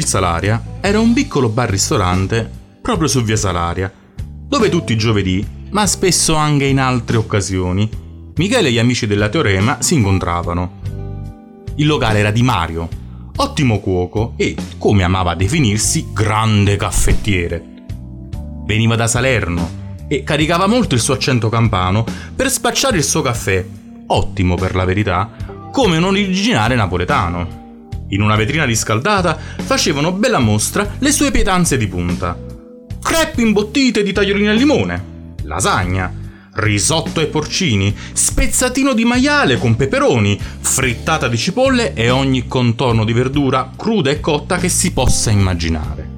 Il Salaria era un piccolo bar-ristorante proprio su via Salaria, dove tutti i giovedì, ma spesso anche in altre occasioni, Michele e gli amici della Teorema si incontravano. Il locale era di Mario, ottimo cuoco e, come amava definirsi, grande caffettiere. Veniva da Salerno e caricava molto il suo accento campano per spacciare il suo caffè, ottimo per la verità, come un originale napoletano. In una vetrina riscaldata facevano bella mostra le sue pietanze di punta. Crepe imbottite di tagliolini al limone, lasagna, risotto ai porcini, spezzatino di maiale con peperoni, frittata di cipolle e ogni contorno di verdura cruda e cotta che si possa immaginare.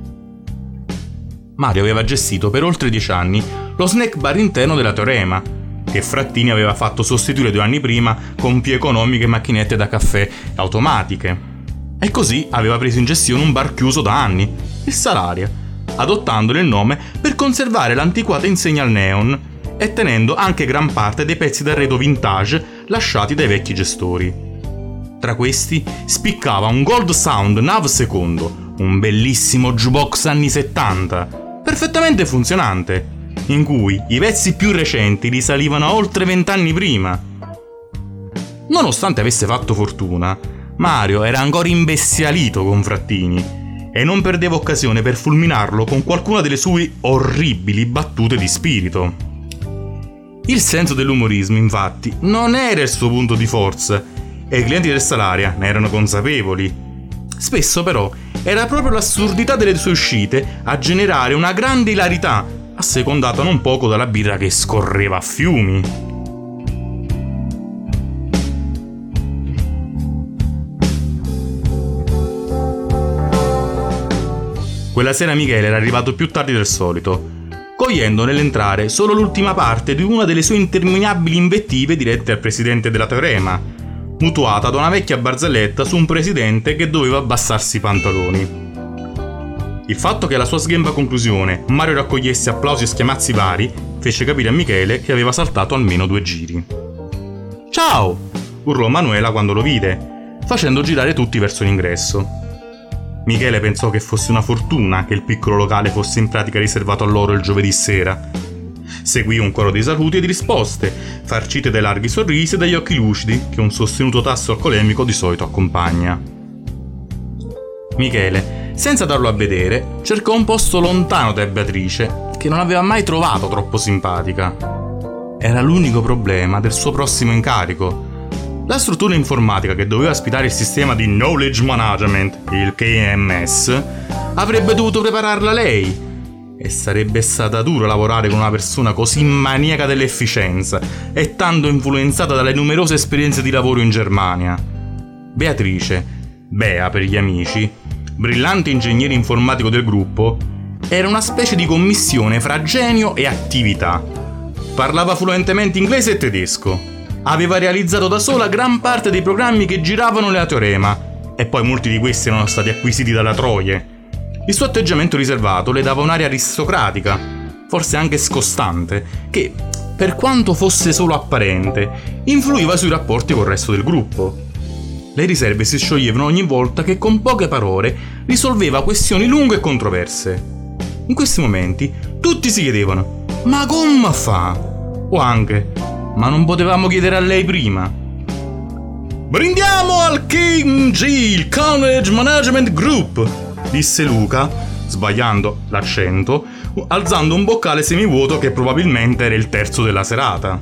Mario aveva gestito per oltre dieci anni lo snack bar interno della Teorema, che Frattini aveva fatto sostituire due anni prima con più economiche macchinette da caffè automatiche. E così aveva preso in gestione un bar chiuso da anni, il Salaria, adottandone il nome per conservare l'antiquata insegna al neon e tenendo anche gran parte dei pezzi d'arredo vintage lasciati dai vecchi gestori. Tra questi spiccava un Gold Sound Nav secondo, un bellissimo jukebox anni 70, perfettamente funzionante, in cui i pezzi più recenti risalivano a oltre vent'anni prima. Nonostante avesse fatto fortuna, Mario era ancora imbestialito con Frattini e non perdeva occasione per fulminarlo con qualcuna delle sue orribili battute di spirito. Il senso dell'umorismo, infatti, non era il suo punto di forza e i clienti del Salaria ne erano consapevoli. Spesso però era proprio l'assurdità delle sue uscite a generare una grande ilarità, assecondata non poco dalla birra che scorreva a fiumi. Quella sera Michele era arrivato più tardi del solito cogliendo nell'entrare solo l'ultima parte di una delle sue interminabili invettive dirette al presidente della Teorema, mutuata da una vecchia barzelletta su un presidente che doveva abbassarsi i pantaloni. Il fatto che alla sua sghemba conclusione Mario raccogliesse applausi e schiamazzi vari fece capire a Michele che aveva saltato almeno due giri. Ciao! urlò Manuela quando lo vide, facendo girare tutti verso l'ingresso. Michele pensò che fosse una fortuna che il piccolo locale fosse in pratica riservato a loro il giovedì sera. Seguì un coro di saluti e di risposte, farcite dai larghi sorrisi e dagli occhi lucidi che un sostenuto tasso alcolemico di solito accompagna. Michele, senza darlo a vedere, cercò un posto lontano da Beatrice, che non aveva mai trovato troppo simpatica. Era l'unico problema del suo prossimo incarico, la struttura informatica che doveva ospitare il sistema di Knowledge Management, il KMS, avrebbe dovuto prepararla lei. E sarebbe stata duro lavorare con una persona così maniaca dell'efficienza e tanto influenzata dalle numerose esperienze di lavoro in Germania. Beatrice, Bea per gli amici, brillante ingegnere informatico del gruppo, era una specie di commissione fra genio e attività. Parlava fluentemente inglese e tedesco aveva realizzato da sola gran parte dei programmi che giravano nella Teorema, e poi molti di questi erano stati acquisiti dalla Troie. Il suo atteggiamento riservato le dava un'aria aristocratica, forse anche scostante, che, per quanto fosse solo apparente, influiva sui rapporti col resto del gruppo. Le riserve si scioglievano ogni volta che con poche parole risolveva questioni lunghe e controverse. In questi momenti tutti si chiedevano: Ma come fa? O anche: ma non potevamo chiedere a lei prima? Brindiamo al KMG, il College Management Group, disse Luca, sbagliando l'accento, alzando un boccale semivuoto che probabilmente era il terzo della serata.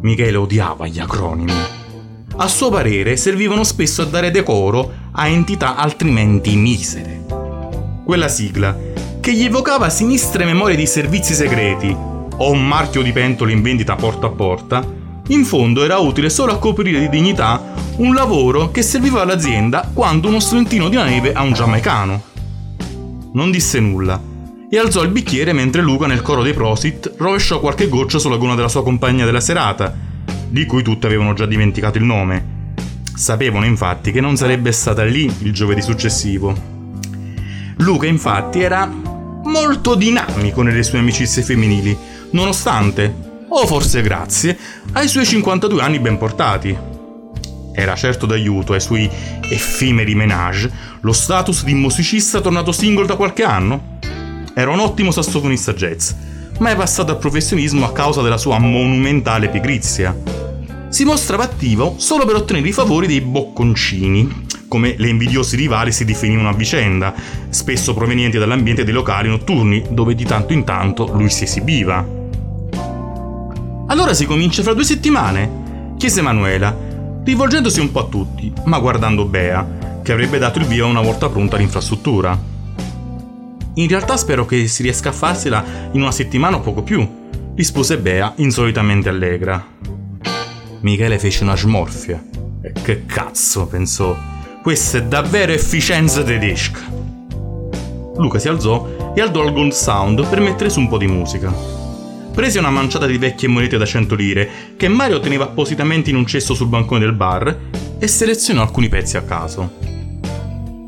Michele odiava gli acronimi. A suo parere servivano spesso a dare decoro a entità altrimenti misere. Quella sigla, che gli evocava sinistre memorie di servizi segreti, o un marchio di pentole in vendita porta a porta, in fondo era utile solo a coprire di dignità un lavoro che serviva all'azienda quanto uno strumentino di neve a un giamaicano. Non disse nulla e alzò il bicchiere mentre Luca nel coro dei prosit rovesciò qualche goccia sulla gonna della sua compagna della serata, di cui tutti avevano già dimenticato il nome. Sapevano infatti che non sarebbe stata lì il giovedì successivo. Luca infatti era molto dinamico nelle sue amicizie femminili, nonostante, o forse grazie, ai suoi 52 anni ben portati. era certo d'aiuto ai suoi effimeri menage lo status di musicista tornato single da qualche anno. Era un ottimo sassofonista jazz, ma è passato al professionismo a causa della sua monumentale pigrizia. Si mostrava attivo solo per ottenere i favori dei bocconcini, come le invidiosi rivali si definivano a vicenda, spesso provenienti dall'ambiente dei locali notturni, dove di tanto in tanto lui si esibiva. Allora si comincia fra due settimane, chiese Manuela, rivolgendosi un po' a tutti, ma guardando Bea, che avrebbe dato il via una volta pronta l'infrastruttura. In realtà spero che si riesca a farsela in una settimana o poco più, rispose Bea insolitamente allegra. Michele fece una smorfia. E che cazzo, pensò. Questa è davvero efficienza tedesca. Luca si alzò e andò al Gold Sound per mettere su un po' di musica prese una manciata di vecchie monete da 100 lire che Mario teneva appositamente in un cesto sul bancone del bar e selezionò alcuni pezzi a caso.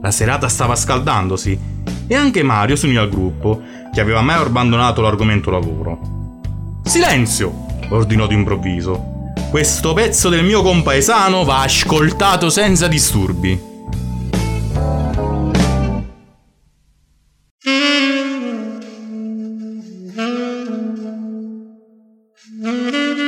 La serata stava scaldandosi e anche Mario si unì al gruppo, che aveva mai abbandonato l'argomento lavoro. Silenzio! ordinò d'improvviso. Questo pezzo del mio compaesano va ascoltato senza disturbi. Música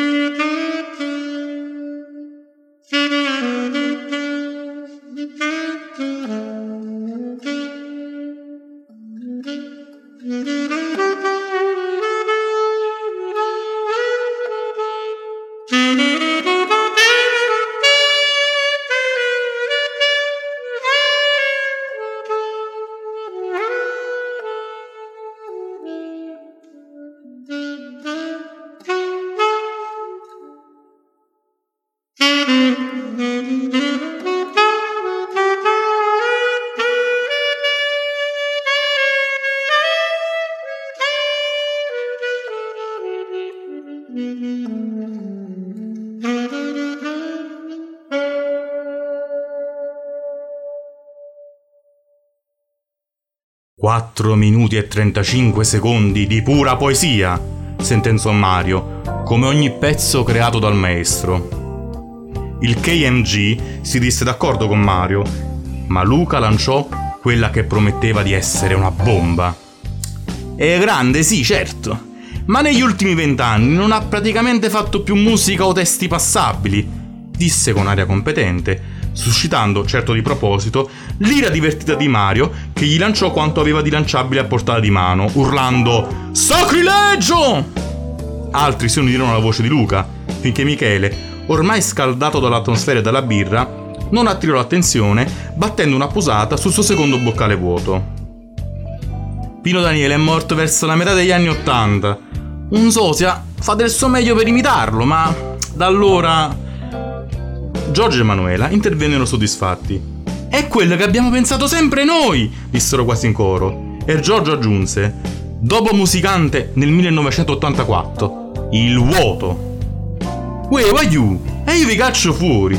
Quattro minuti e 35 secondi di pura poesia, sentenziò Mario, come ogni pezzo creato dal maestro. Il KMG si disse d'accordo con Mario, ma Luca lanciò quella che prometteva di essere una bomba. È grande, sì, certo, ma negli ultimi vent'anni non ha praticamente fatto più musica o testi passabili, disse con aria competente, suscitando, certo di proposito, l'ira divertita di Mario che gli lanciò quanto aveva di lanciabile a portata di mano, urlando Sacrilegio! Altri si unirono alla voce di Luca, finché Michele, ormai scaldato dall'atmosfera e dalla birra, non attirò l'attenzione battendo una posata sul suo secondo boccale vuoto. Pino Daniele è morto verso la metà degli anni Ottanta. Un sosia fa del suo meglio per imitarlo, ma da allora Giorgio e Emanuela intervennero soddisfatti. È quello che abbiamo pensato sempre noi, dissero quasi in coro. E Giorgio aggiunse, dopo Musicante nel 1984, il vuoto. Uè, voglio, e io vi caccio fuori.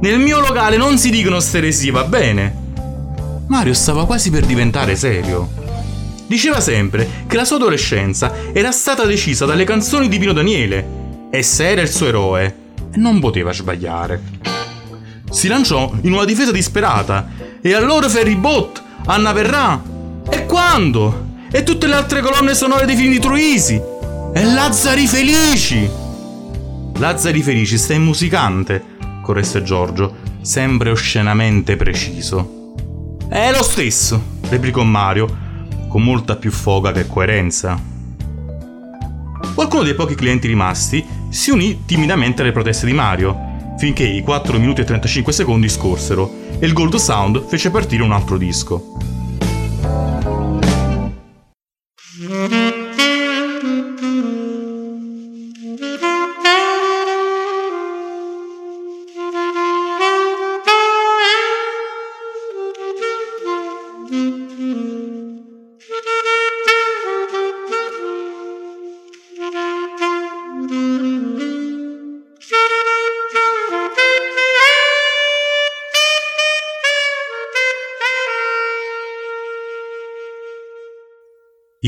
Nel mio locale non si dicono steresie, va bene? Mario stava quasi per diventare serio. Diceva sempre che la sua adolescenza era stata decisa dalle canzoni di Pino Daniele. Essa era il suo eroe e non poteva sbagliare. Si lanciò in una difesa disperata. E allora Ferribot, Anna Verrà. E quando? E tutte le altre colonne sonore dei film di Truisi. E Lazzari Felici. Lazzari Felici sta in musicante, corresse Giorgio, sempre oscenamente preciso. È lo stesso, replicò Mario, con molta più foga che coerenza. Qualcuno dei pochi clienti rimasti si unì timidamente alle proteste di Mario finché i 4 minuti e 35 secondi scorsero e il Gold Sound fece partire un altro disco.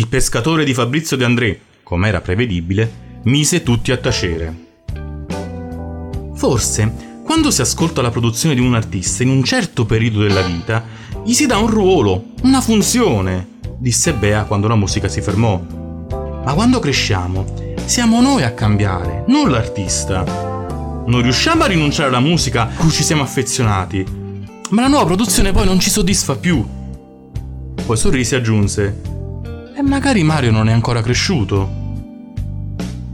Il pescatore di Fabrizio De André, come era prevedibile, mise tutti a tacere. Forse Quando si ascolta la produzione di un artista in un certo periodo della vita, gli si dà un ruolo, una funzione, disse Bea quando la musica si fermò. Ma quando cresciamo, siamo noi a cambiare, non l'artista. Non riusciamo a rinunciare alla musica a cui ci siamo affezionati, ma la nuova produzione poi non ci soddisfa più. Poi sorrise e aggiunse: E magari Mario non è ancora cresciuto.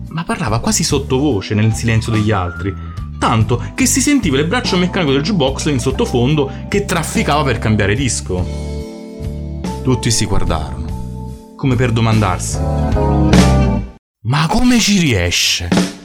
Ma parlava quasi sottovoce nel silenzio degli altri, tanto che si sentiva il braccio meccanico del jukebox in sottofondo che trafficava per cambiare disco. Tutti si guardarono, come per domandarsi: Ma come ci riesce?